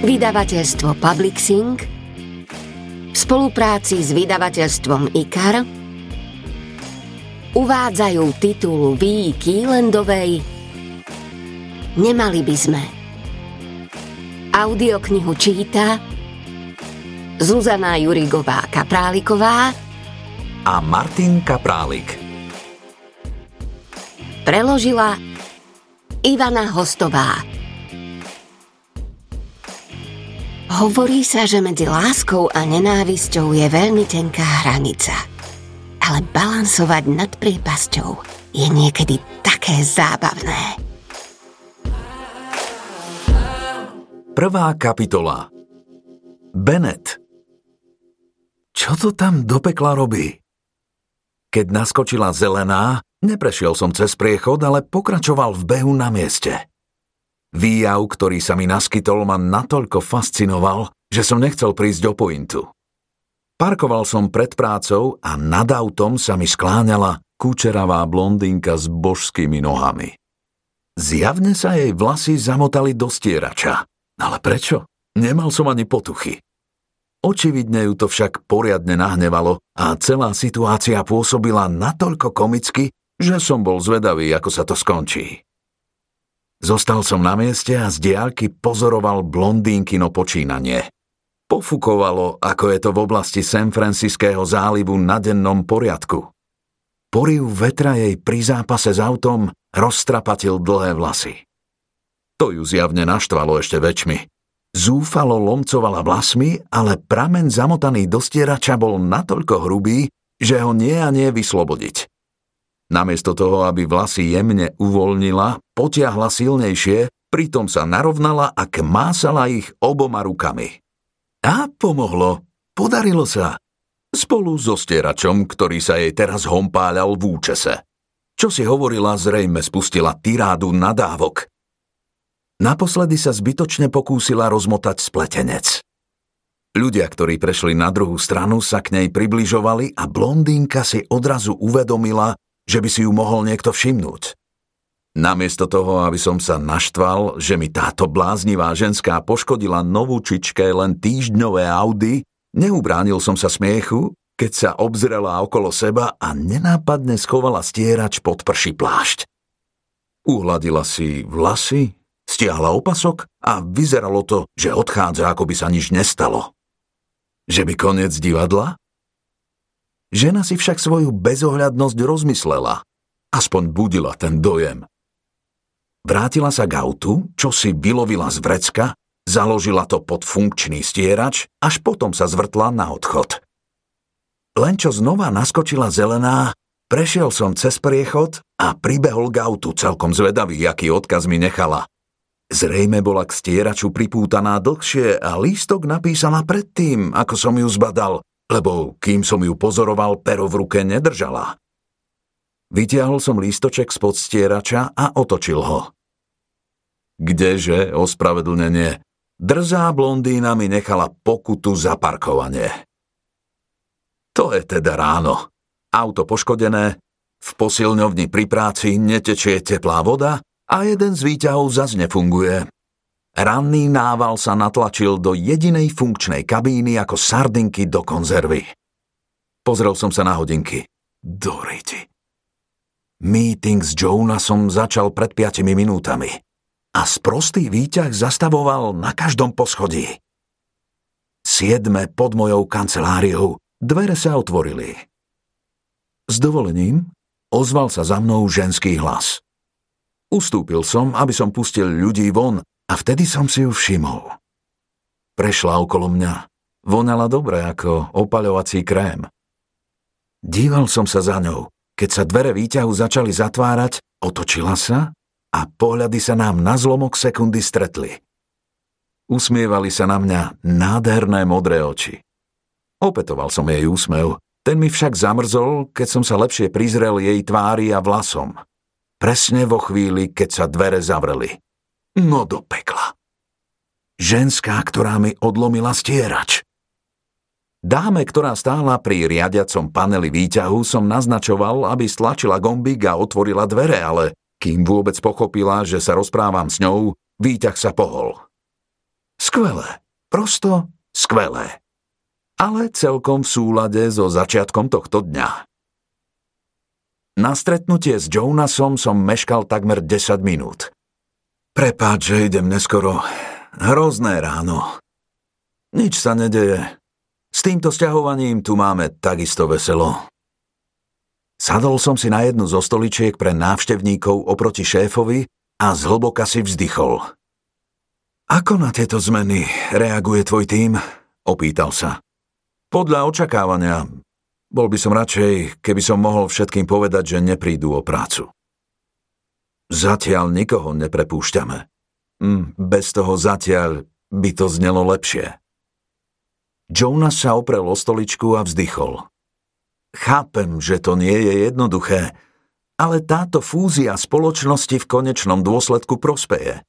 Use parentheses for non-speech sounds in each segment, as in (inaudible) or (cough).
Vydavateľstvo Publixing v spolupráci s vydavateľstvom IKAR uvádzajú titul Ví Kílendovej Nemali by sme. Audioknihu číta Zuzana Jurigová Kapráliková a Martin Kaprálik. Preložila Ivana Hostová. Hovorí sa, že medzi láskou a nenávisťou je veľmi tenká hranica. Ale balansovať nad priepasťou je niekedy také zábavné. Prvá kapitola Bennett Čo to tam do pekla robí? Keď naskočila zelená, neprešiel som cez priechod, ale pokračoval v behu na mieste. Výjav, ktorý sa mi naskytol, ma natoľko fascinoval, že som nechcel prísť do pointu. Parkoval som pred prácou a nad autom sa mi skláňala kučeravá blondinka s božskými nohami. Zjavne sa jej vlasy zamotali do stierača. Ale prečo? Nemal som ani potuchy. Očividne ju to však poriadne nahnevalo a celá situácia pôsobila natoľko komicky, že som bol zvedavý, ako sa to skončí. Zostal som na mieste a z diálky pozoroval blondínkino počínanie. Pofukovalo, ako je to v oblasti San Francisckého zálivu na dennom poriadku. Poriv vetra jej pri zápase s autom roztrapatil dlhé vlasy. To ju zjavne naštvalo ešte väčšmi. Zúfalo lomcovala vlasmi, ale pramen zamotaný do stierača bol natoľko hrubý, že ho nie a nie vyslobodiť. Namiesto toho, aby vlasy jemne uvoľnila, potiahla silnejšie, pritom sa narovnala a kmásala ich oboma rukami. A pomohlo. Podarilo sa. Spolu so stieračom, ktorý sa jej teraz hompáľal v účese. Čo si hovorila, zrejme spustila tirádu nadávok. Naposledy sa zbytočne pokúsila rozmotať spletenec. Ľudia, ktorí prešli na druhú stranu, sa k nej približovali a blondínka si odrazu uvedomila, že by si ju mohol niekto všimnúť. Namiesto toho, aby som sa naštval, že mi táto bláznivá ženská poškodila novúčičke len týždňové Audi, neubránil som sa smiechu, keď sa obzrela okolo seba a nenápadne schovala stierač pod prší plášť. Uhladila si vlasy, stiahla opasok a vyzeralo to, že odchádza, ako by sa nič nestalo. Že by koniec divadla? Žena si však svoju bezohľadnosť rozmyslela. Aspoň budila ten dojem. Vrátila sa k autu, čo si vylovila z vrecka, založila to pod funkčný stierač, až potom sa zvrtla na odchod. Len čo znova naskočila zelená, prešiel som cez priechod a pribehol k autu celkom zvedavý, aký odkaz mi nechala. Zrejme bola k stieraču pripútaná dlhšie a lístok napísala predtým, ako som ju zbadal, lebo kým som ju pozoroval, pero v ruke nedržala. Vytiahol som lístoček spod stierača a otočil ho. Kdeže, ospravedlnenie, drzá blondína mi nechala pokutu za parkovanie. To je teda ráno. Auto poškodené, v posilňovni pri práci netečie teplá voda a jeden z výťahov zas nefunguje. Ranný nával sa natlačil do jedinej funkčnej kabíny ako sardinky do konzervy. Pozrel som sa na hodinky. Doriti. Meeting s Jonasom začal pred piatimi minútami a sprostý výťah zastavoval na každom poschodí. Siedme pod mojou kanceláriou dvere sa otvorili. S dovolením ozval sa za mnou ženský hlas. Ustúpil som, aby som pustil ľudí von a vtedy som si ju všimol. Prešla okolo mňa. Vonala dobre ako opaľovací krém. Díval som sa za ňou. Keď sa dvere výťahu začali zatvárať, otočila sa a pohľady sa nám na zlomok sekundy stretli. Usmievali sa na mňa nádherné modré oči. Opetoval som jej úsmev, ten mi však zamrzol, keď som sa lepšie prizrel jej tvári a vlasom. Presne vo chvíli, keď sa dvere zavreli. No do pekla. Ženská, ktorá mi odlomila stierač. Dáme, ktorá stála pri riadiacom paneli výťahu, som naznačoval, aby stlačila gombík a otvorila dvere, ale kým vôbec pochopila, že sa rozprávam s ňou, výťah sa pohol. Skvelé. Prosto skvelé. Ale celkom v súlade so začiatkom tohto dňa. Na stretnutie s Jonasom som meškal takmer 10 minút. Prepáč, že idem neskoro. Hrozné ráno. Nič sa nedeje. S týmto sťahovaním tu máme takisto veselo. Sadol som si na jednu zo stoličiek pre návštevníkov oproti šéfovi a zhlboka si vzdychol. Ako na tieto zmeny reaguje tvoj tým? Opýtal sa. Podľa očakávania. Bol by som radšej, keby som mohol všetkým povedať, že neprídu o prácu. Zatiaľ nikoho neprepúšťame. Hm, bez toho zatiaľ by to znelo lepšie. Jonas sa oprel o stoličku a vzdychol. Chápem, že to nie je jednoduché, ale táto fúzia spoločnosti v konečnom dôsledku prospeje.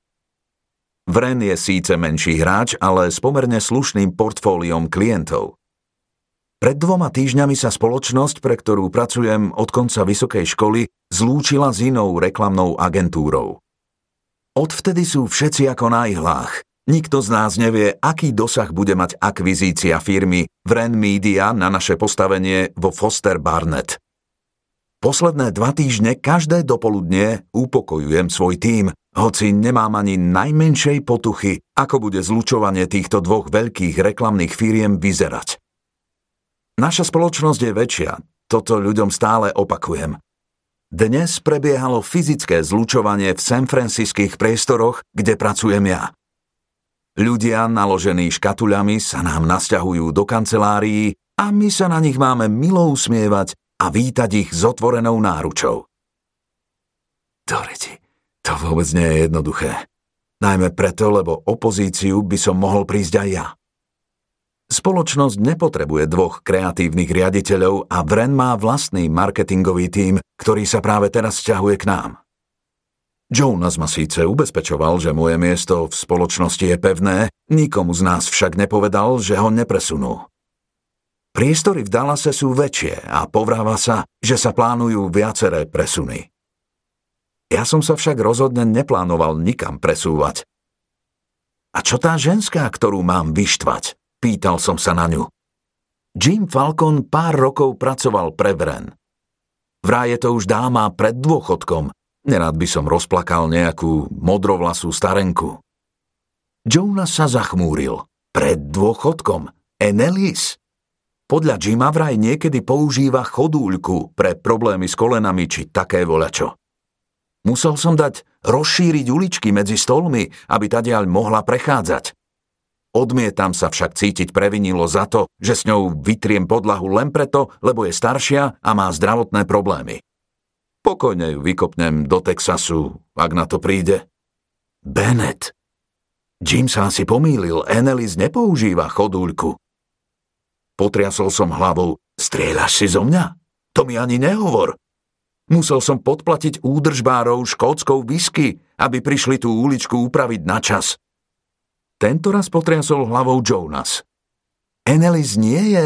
Vren je síce menší hráč, ale s pomerne slušným portfóliom klientov. Pred dvoma týždňami sa spoločnosť, pre ktorú pracujem od konca vysokej školy, zlúčila s inou reklamnou agentúrou. Odvtedy sú všetci ako na ihlách Nikto z nás nevie, aký dosah bude mať akvizícia firmy Vren Media na naše postavenie vo Foster Barnett. Posledné dva týždne každé dopoludne upokojujem svoj tím, hoci nemám ani najmenšej potuchy, ako bude zlučovanie týchto dvoch veľkých reklamných firiem vyzerať. Naša spoločnosť je väčšia, toto ľuďom stále opakujem. Dnes prebiehalo fyzické zlučovanie v San Francisckých priestoroch, kde pracujem ja. Ľudia naložení škatuľami sa nám nasťahujú do kancelárií a my sa na nich máme milo usmievať a vítať ich s otvorenou náručou. Doriti, to vôbec nie je jednoduché. Najmä preto, lebo opozíciu by som mohol prísť aj ja. Spoločnosť nepotrebuje dvoch kreatívnych riaditeľov a Vren má vlastný marketingový tím, ktorý sa práve teraz sťahuje k nám. Jonas ma síce ubezpečoval, že moje miesto v spoločnosti je pevné, nikomu z nás však nepovedal, že ho nepresunú. Priestory v Dallase sú väčšie a povráva sa, že sa plánujú viaceré presuny. Ja som sa však rozhodne neplánoval nikam presúvať. A čo tá ženská, ktorú mám vyštvať? Pýtal som sa na ňu. Jim Falcon pár rokov pracoval pre Vren. Vraj je to už dáma pred dôchodkom Nerád by som rozplakal nejakú modrovlasú starenku. Jonas sa zachmúril. Pred dôchodkom. Enelis? Podľa Jima vraj niekedy používa chodúľku pre problémy s kolenami či také voľačo. Musel som dať rozšíriť uličky medzi stolmi, aby tadiaľ mohla prechádzať. Odmietam sa však cítiť previnilo za to, že s ňou vytriem podlahu len preto, lebo je staršia a má zdravotné problémy. Pokojne ju vykopnem do Texasu, ak na to príde. Bennett. Jim sa asi pomýlil, Enelis nepoužíva chodúľku. Potriasol som hlavou. Strieľaš si zo mňa? To mi ani nehovor. Musel som podplatiť údržbárov škótskou whisky, aby prišli tú uličku upraviť na čas. Tento raz potriasol hlavou Jonas. Enelis nie je...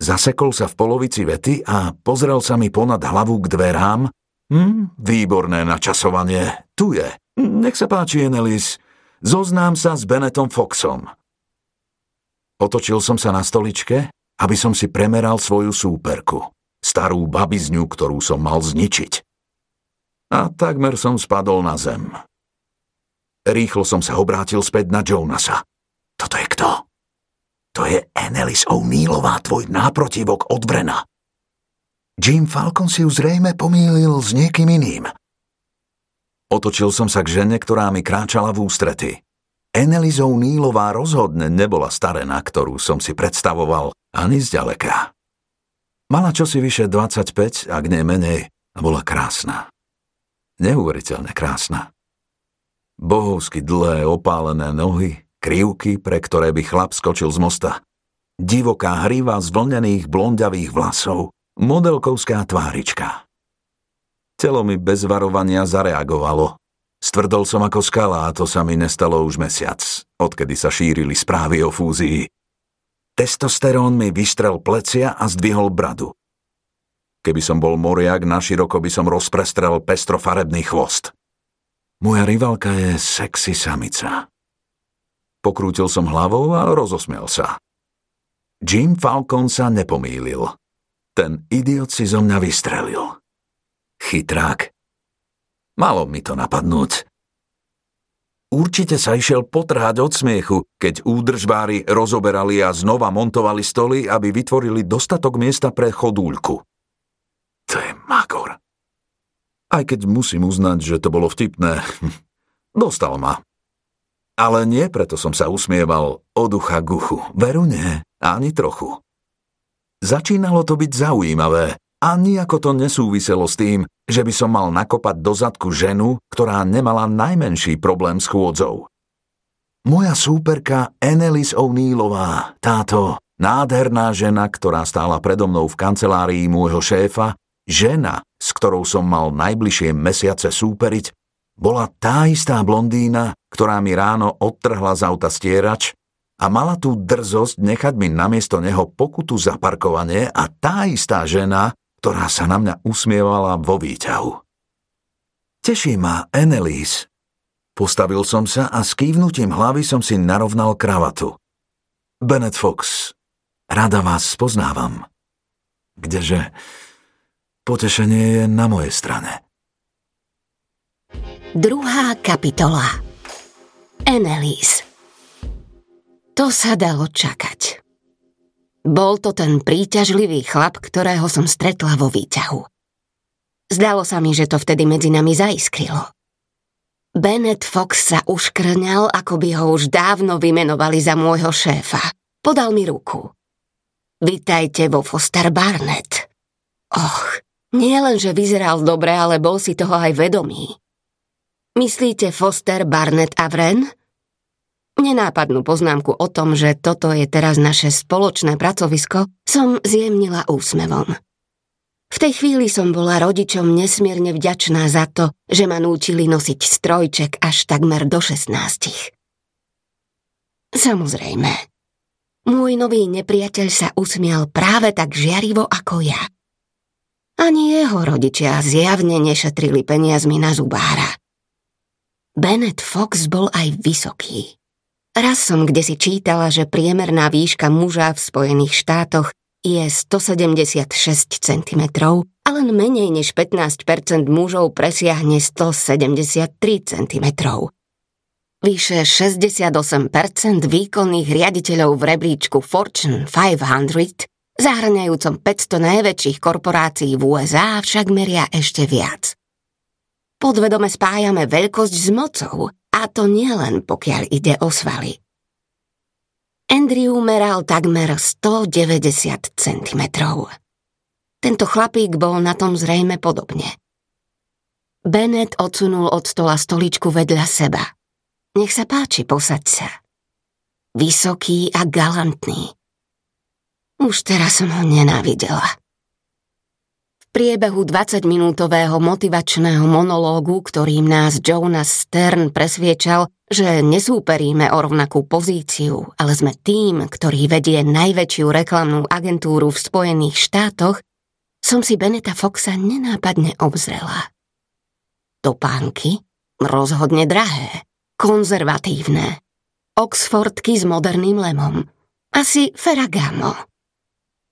Zasekol sa v polovici vety a pozrel sa mi ponad hlavu k dverám. Hm, výborné načasovanie. Tu je. Nech sa páči, Enelis. Zoznám sa s Benetom Foxom. Otočil som sa na stoličke, aby som si premeral svoju súperku. Starú babizňu, ktorú som mal zničiť. A takmer som spadol na zem. Rýchlo som sa obrátil späť na Jonasa. Toto je kto? To je Annelies O'Neillová, tvoj náprotivok od Vrena. Jim Falcon si ju zrejme pomýlil s niekým iným. Otočil som sa k žene, ktorá mi kráčala v ústrety. Annelies O'Neillová rozhodne nebola starená, ktorú som si predstavoval, ani zďaleka. Mala čosi vyše 25, ak nie menej, a bola krásna. Neuveriteľne krásna. Bohovsky dlhé opálené nohy, krivky, pre ktoré by chlap skočil z mosta. Divoká hriva z vlnených blonďavých vlasov, modelkovská tvárička. Telo mi bez varovania zareagovalo. Stvrdol som ako skala a to sa mi nestalo už mesiac, odkedy sa šírili správy o fúzii. Testosterón mi vystrel plecia a zdvihol bradu. Keby som bol moriak, naširoko by som rozprestrel pestrofarebný chvost. Moja rivalka je sexy samica. Pokrútil som hlavou a rozosmiel sa. Jim Falcon sa nepomýlil. Ten idiot si zo mňa vystrelil. Chytrák. Malo mi to napadnúť. Určite sa išiel potrhať od smiechu, keď údržbári rozoberali a znova montovali stoly, aby vytvorili dostatok miesta pre chodúľku. To je magor. Aj keď musím uznať, že to bolo vtipné. (laughs) Dostal ma. Ale nie preto som sa usmieval od ucha guchu. Veru nie, ani trochu. Začínalo to byť zaujímavé a nijako to nesúviselo s tým, že by som mal nakopať do zadku ženu, ktorá nemala najmenší problém s chôdzou. Moja súperka Enelis O'Neillová, táto nádherná žena, ktorá stála predo mnou v kancelárii môjho šéfa, žena, s ktorou som mal najbližšie mesiace súperiť, bola tá istá blondína, ktorá mi ráno odtrhla z auta stierač a mala tú drzosť nechať mi namiesto neho pokutu za parkovanie a tá istá žena, ktorá sa na mňa usmievala vo výťahu. Teší ma, Annelies. Postavil som sa a s kývnutím hlavy som si narovnal kravatu. Bennett Fox, rada vás spoznávam. Kdeže potešenie je na mojej strane. Druhá kapitola Annelies To sa dalo čakať. Bol to ten príťažlivý chlap, ktorého som stretla vo výťahu. Zdalo sa mi, že to vtedy medzi nami zaiskrilo. Bennett Fox sa uškrňal, ako by ho už dávno vymenovali za môjho šéfa. Podal mi ruku. Vítajte vo Foster Barnett. Och, nie len, že vyzeral dobre, ale bol si toho aj vedomý. Myslíte Foster, Barnett a Vren? Nenápadnú poznámku o tom, že toto je teraz naše spoločné pracovisko, som zjemnila úsmevom. V tej chvíli som bola rodičom nesmierne vďačná za to, že ma núčili nosiť strojček až takmer do 16. Samozrejme. Môj nový nepriateľ sa usmial práve tak žiarivo ako ja. Ani jeho rodičia zjavne nešetrili peniazmi na zubára. Bennett Fox bol aj vysoký. Raz som kde si čítala, že priemerná výška muža v Spojených štátoch je 176 cm a len menej než 15% mužov presiahne 173 cm. Vyše 68% výkonných riaditeľov v rebríčku Fortune 500, zahrňajúcom 500 najväčších korporácií v USA, však meria ešte viac. Podvedome spájame veľkosť s mocou a to nielen pokiaľ ide o svaly. Andrew meral takmer 190 cm. Tento chlapík bol na tom zrejme podobne. Bennett odsunul od stola stoličku vedľa seba. Nech sa páči, posaď sa. Vysoký a galantný. Už teraz som ho nenávidela priebehu 20-minútového motivačného monológu, ktorým nás Jonas Stern presviečal, že nesúperíme o rovnakú pozíciu, ale sme tým, ktorý vedie najväčšiu reklamnú agentúru v Spojených štátoch, som si Beneta Foxa nenápadne obzrela. Topánky? Rozhodne drahé. Konzervatívne. Oxfordky s moderným lemom. Asi Ferragamo.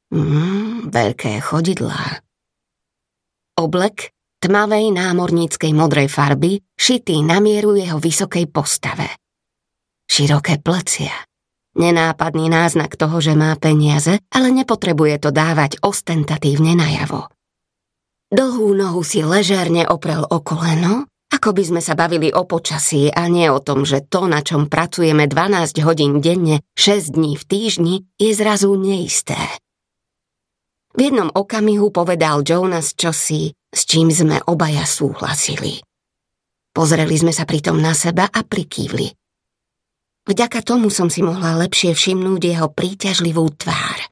Mm, veľké chodidlá. Oblek tmavej námorníckej modrej farby, šitý na mieru jeho vysokej postave. Široké plecia. Nenápadný náznak toho, že má peniaze, ale nepotrebuje to dávať ostentatívne najavo. Dlhú nohu si ležerne oprel o koleno, ako by sme sa bavili o počasí a nie o tom, že to, na čom pracujeme 12 hodín denne, 6 dní v týždni, je zrazu neisté. V jednom okamihu povedal Jonas čosi, s čím sme obaja súhlasili. Pozreli sme sa pritom na seba a prikývli. Vďaka tomu som si mohla lepšie všimnúť jeho príťažlivú tvár.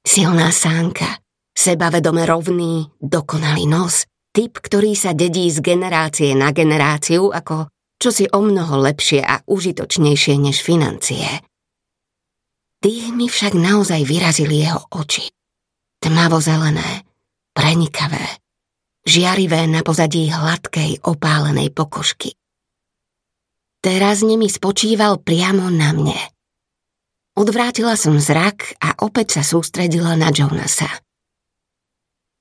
Silná sánka, sebavedome rovný, dokonalý nos, typ, ktorý sa dedí z generácie na generáciu ako čo si o mnoho lepšie a užitočnejšie než financie. Tých mi však naozaj vyrazili jeho oči tmavo-zelené, prenikavé, žiarivé na pozadí hladkej opálenej pokožky. teraz nimi spočíval priamo na mne. Odvrátila som zrak a opäť sa sústredila na Jonasa.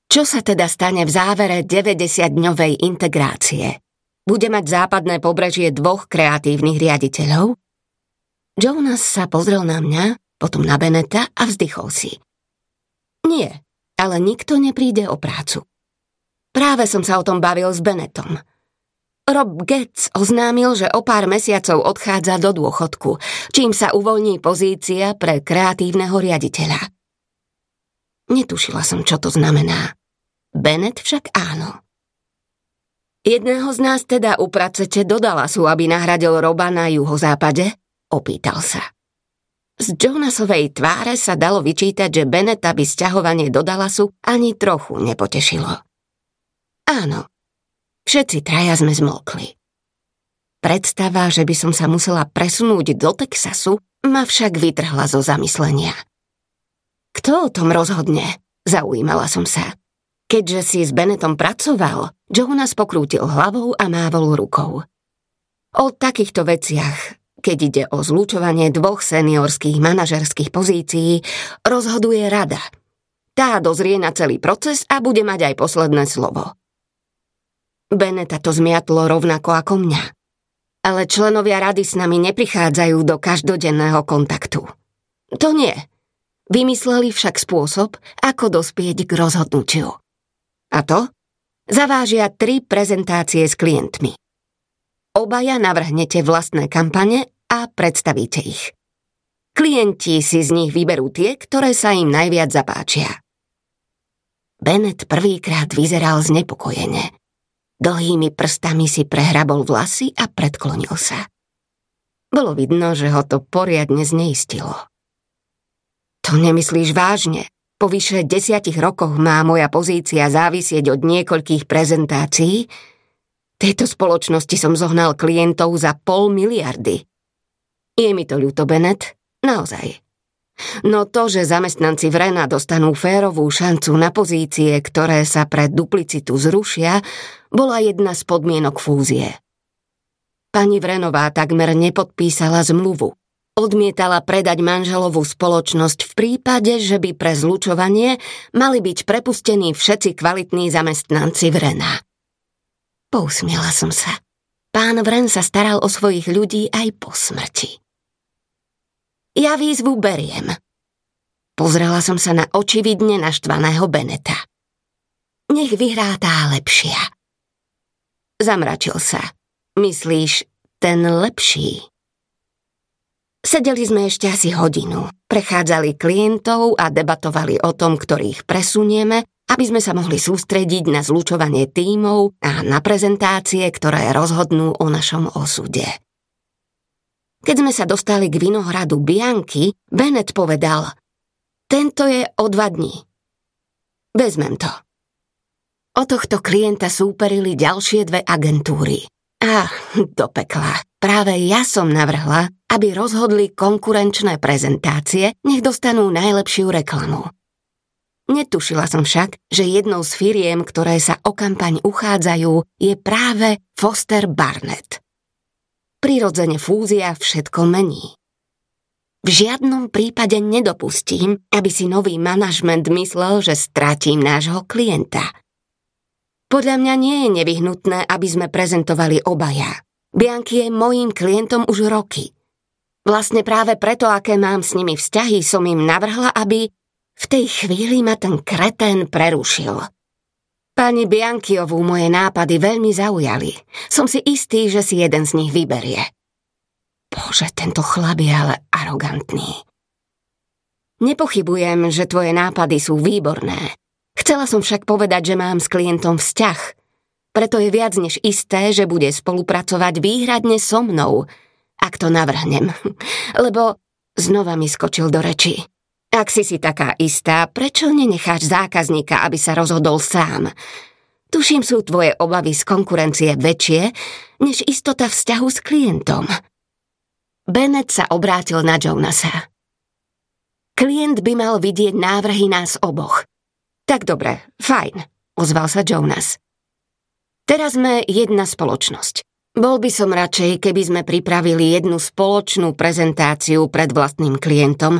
Čo sa teda stane v závere 90-dňovej integrácie? Bude mať západné pobrežie dvoch kreatívnych riaditeľov? Jonas sa pozrel na mňa, potom na Beneta a vzdychol si. Nie, ale nikto nepríde o prácu. Práve som sa o tom bavil s Benetom. Rob Getz oznámil, že o pár mesiacov odchádza do dôchodku, čím sa uvoľní pozícia pre kreatívneho riaditeľa. Netušila som, čo to znamená. Bennett však áno. Jedného z nás teda upracete do Dallasu, aby nahradil Roba na juhozápade? Opýtal sa. Z Jonasovej tváre sa dalo vyčítať, že Beneta by sťahovanie do Dallasu ani trochu nepotešilo. Áno, všetci traja sme zmolkli. Predstava, že by som sa musela presunúť do Texasu, ma však vytrhla zo zamyslenia. Kto o tom rozhodne? Zaujímala som sa. Keďže si s Benetom pracoval, Jonas pokrútil hlavou a mávol rukou. O takýchto veciach, keď ide o zlučovanie dvoch seniorských manažerských pozícií, rozhoduje rada. Tá dozrie na celý proces a bude mať aj posledné slovo. Beneta to zmiatlo rovnako ako mňa. Ale členovia rady s nami neprichádzajú do každodenného kontaktu. To nie. Vymysleli však spôsob, ako dospieť k rozhodnutiu. A to? Zavážia tri prezentácie s klientmi. Obaja navrhnete vlastné kampane a predstavíte ich. Klienti si z nich vyberú tie, ktoré sa im najviac zapáčia. Bennett prvýkrát vyzeral znepokojene. Dlhými prstami si prehrabol vlasy a predklonil sa. Bolo vidno, že ho to poriadne zneistilo. To nemyslíš vážne? Po vyše desiatich rokoch má moja pozícia závisieť od niekoľkých prezentácií. Tejto spoločnosti som zohnal klientov za pol miliardy. Je mi to ľúto, Bennett, naozaj. No to, že zamestnanci Vrena dostanú férovú šancu na pozície, ktoré sa pre duplicitu zrušia, bola jedna z podmienok fúzie. Pani Vrenová takmer nepodpísala zmluvu. Odmietala predať manželovú spoločnosť v prípade, že by pre zlučovanie mali byť prepustení všetci kvalitní zamestnanci Vrena. Pousmiela som sa. Pán Vren sa staral o svojich ľudí aj po smrti. Ja výzvu beriem. Pozrela som sa na očividne naštvaného Beneta. Nech vyhrá tá lepšia. Zamračil sa. Myslíš, ten lepší? Sedeli sme ešte asi hodinu, prechádzali klientov a debatovali o tom, ktorých presunieme, aby sme sa mohli sústrediť na zlučovanie tímov a na prezentácie, ktoré rozhodnú o našom osude. Keď sme sa dostali k vinohradu Bianky, Bennett povedal Tento je o dva dní. Vezmem to. O tohto klienta súperili ďalšie dve agentúry. A do pekla. Práve ja som navrhla, aby rozhodli konkurenčné prezentácie, nech dostanú najlepšiu reklamu. Netušila som však, že jednou z firiem, ktoré sa o kampaň uchádzajú, je práve Foster Barnett. Prirodzene fúzia všetko mení. V žiadnom prípade nedopustím, aby si nový manažment myslel, že stratím nášho klienta. Podľa mňa nie je nevyhnutné, aby sme prezentovali obaja. Bianky je mojím klientom už roky. Vlastne práve preto, aké mám s nimi vzťahy, som im navrhla, aby v tej chvíli ma ten kretén prerušil. Pani Biankiovú moje nápady veľmi zaujali. Som si istý, že si jeden z nich vyberie. Bože, tento chlap je ale arogantný. Nepochybujem, že tvoje nápady sú výborné. Chcela som však povedať, že mám s klientom vzťah – preto je viac než isté, že bude spolupracovať výhradne so mnou, ak to navrhnem. (laughs) Lebo znova mi skočil do reči. Ak si si taká istá, prečo nenecháš zákazníka, aby sa rozhodol sám? Tuším, sú tvoje obavy z konkurencie väčšie, než istota vzťahu s klientom. Bennett sa obrátil na Jonasa. Klient by mal vidieť návrhy nás oboch. Tak dobre, fajn, ozval sa Jonas. Teraz sme jedna spoločnosť. Bol by som radšej, keby sme pripravili jednu spoločnú prezentáciu pred vlastným klientom,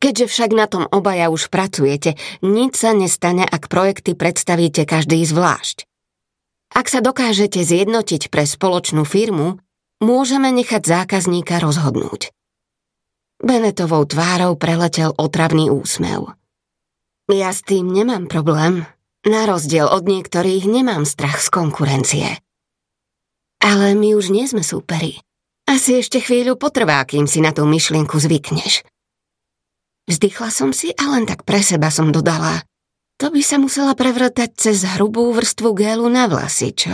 keďže však na tom obaja už pracujete, nič sa nestane, ak projekty predstavíte každý zvlášť. Ak sa dokážete zjednotiť pre spoločnú firmu, môžeme nechať zákazníka rozhodnúť. Benetovou tvárou preletel otravný úsmev. Ja s tým nemám problém. Na rozdiel od niektorých nemám strach z konkurencie. Ale my už nie sme súperi. Asi ešte chvíľu potrvá, kým si na tú myšlienku zvykneš. Vzdychla som si a len tak pre seba som dodala. To by sa musela prevrtať cez hrubú vrstvu gélu na vlasy, čo?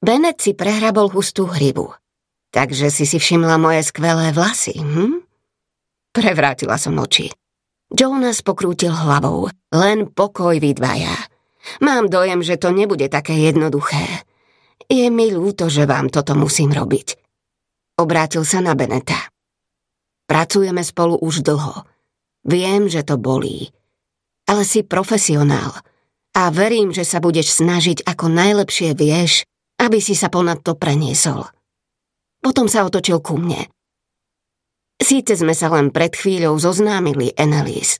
Bennett si prehrabol hustú hrybu. Takže si si všimla moje skvelé vlasy, hm? Prevrátila som oči. Jonas pokrútil hlavou. Len pokoj vy dvaja. Mám dojem, že to nebude také jednoduché. Je mi ľúto, že vám toto musím robiť. Obrátil sa na Beneta. Pracujeme spolu už dlho. Viem, že to bolí. Ale si profesionál. A verím, že sa budeš snažiť ako najlepšie vieš, aby si sa ponad to preniesol. Potom sa otočil ku mne. Síce sme sa len pred chvíľou zoznámili, Annelies,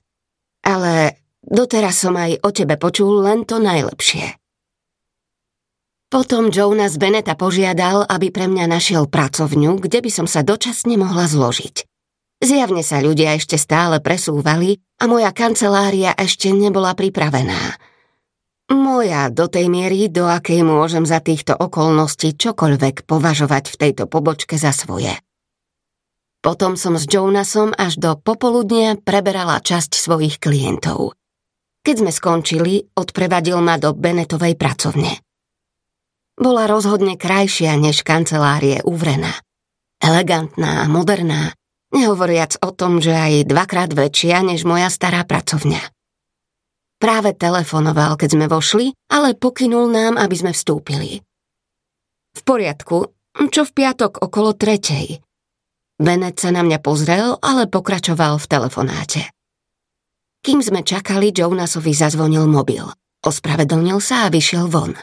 ale doteraz som aj o tebe počul len to najlepšie. Potom Jonas Beneta požiadal, aby pre mňa našiel pracovňu, kde by som sa dočasne mohla zložiť. Zjavne sa ľudia ešte stále presúvali a moja kancelária ešte nebola pripravená. Moja do tej miery, do akej môžem za týchto okolností čokoľvek považovať v tejto pobočke za svoje. Potom som s Jonasom až do popoludnia preberala časť svojich klientov. Keď sme skončili, odprevadil ma do Benetovej pracovne. Bola rozhodne krajšia než kancelárie Uvrena. Elegantná a moderná, nehovoriac o tom, že aj dvakrát väčšia než moja stará pracovňa. Práve telefonoval, keď sme vošli, ale pokynul nám, aby sme vstúpili. V poriadku, čo v piatok okolo tretej. Bennett sa na mňa pozrel, ale pokračoval v telefonáte. Kým sme čakali, Jonasovi zazvonil mobil. Ospravedlnil sa a vyšiel von.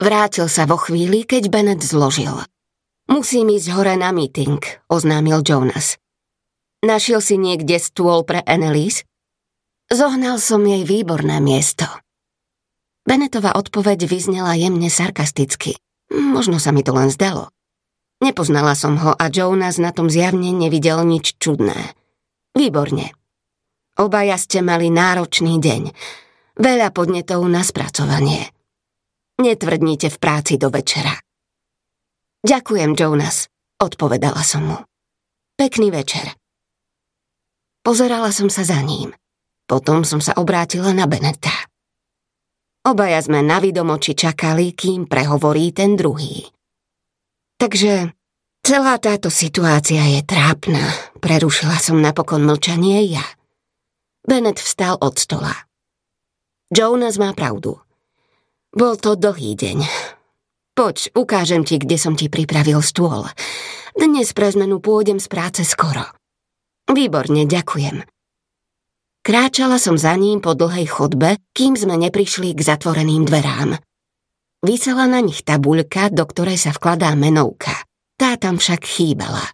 Vrátil sa vo chvíli, keď Bennett zložil. Musím ísť hore na meeting, oznámil Jonas. Našiel si niekde stôl pre Annelies? Zohnal som jej výborné miesto. Bennetová odpoveď vyznela jemne sarkasticky. Možno sa mi to len zdalo. Nepoznala som ho a Jonas na tom zjavne nevidel nič čudné. Výborne. Obaja ste mali náročný deň. Veľa podnetov na spracovanie. Netvrdnite v práci do večera. Ďakujem, Jonas, odpovedala som mu. Pekný večer. Pozerala som sa za ním. Potom som sa obrátila na Beneta. Obaja sme na vidomoči čakali, kým prehovorí ten druhý. Takže celá táto situácia je trápna, prerušila som napokon mlčanie ja. Bennett vstal od stola. Jonas má pravdu. Bol to dlhý deň. Poď, ukážem ti, kde som ti pripravil stôl. Dnes pre zmenu pôjdem z práce skoro. Výborne, ďakujem. Kráčala som za ním po dlhej chodbe, kým sme neprišli k zatvoreným dverám. Vysela na nich tabuľka, do ktorej sa vkladá menovka. Tá tam však chýbala.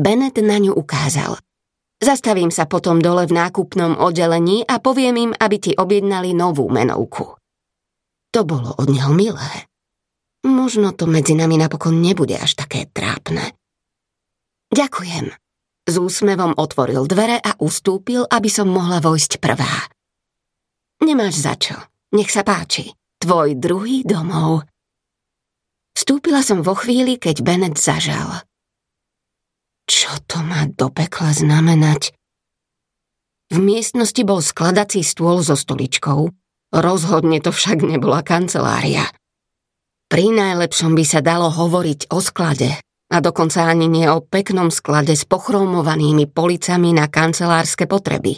Bennett na ňu ukázal. Zastavím sa potom dole v nákupnom oddelení a poviem im, aby ti objednali novú menovku. To bolo od neho milé. Možno to medzi nami napokon nebude až také trápne. Ďakujem. S úsmevom otvoril dvere a ustúpil, aby som mohla vojsť prvá. Nemáš za čo. Nech sa páči. Tvoj druhý domov. Vstúpila som vo chvíli, keď Bennett zažal. Čo to má do pekla znamenať? V miestnosti bol skladací stôl so stoličkou, Rozhodne to však nebola kancelária. Pri najlepšom by sa dalo hovoriť o sklade, a dokonca ani nie o peknom sklade s pochromovanými policami na kancelárske potreby.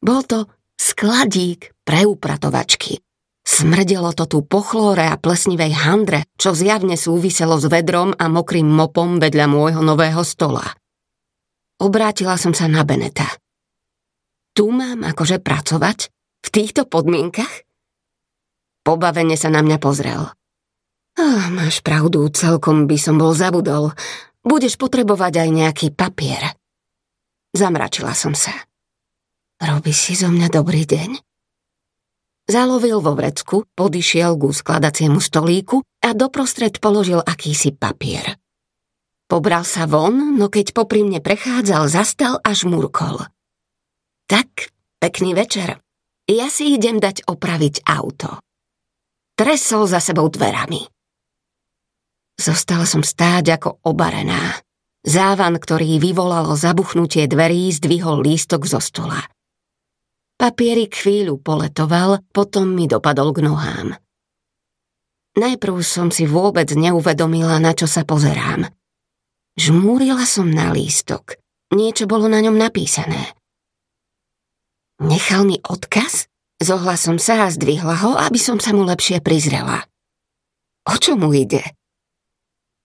Bol to skladík pre upratovačky. Smrdelo to tu po chlóre a plesnivej handre, čo zjavne súviselo s vedrom a mokrým mopom vedľa môjho nového stola. Obrátila som sa na Beneta. Tu mám akože pracovať? V týchto podmienkach? Pobavene sa na mňa pozrel. Oh, máš pravdu, celkom by som bol zabudol. Budeš potrebovať aj nejaký papier. Zamračila som sa. Robí si zo mňa dobrý deň? Zalovil vo vrecku, podišiel ku skladaciemu stolíku a doprostred položil akýsi papier. Pobral sa von, no keď popri prechádzal, zastal a žmurkol. Tak, pekný večer. Ja si idem dať opraviť auto. Tresol za sebou dverami. Zostala som stáť ako obarená. Závan, ktorý vyvolalo zabuchnutie dverí, zdvihol lístok zo stola. Papierik chvíľu poletoval, potom mi dopadol k nohám. Najprv som si vôbec neuvedomila, na čo sa pozerám. Žmúrila som na lístok. Niečo bolo na ňom napísané. Nechal mi odkaz? Zohla som sa a zdvihla ho, aby som sa mu lepšie prizrela. O čo mu ide?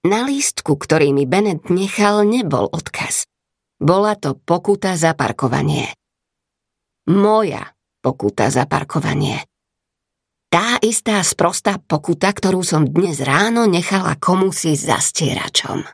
Na lístku, ktorý mi Bennett nechal, nebol odkaz. Bola to pokuta za parkovanie. Moja pokuta za parkovanie. Tá istá sprostá pokuta, ktorú som dnes ráno nechala komusi za stieračom.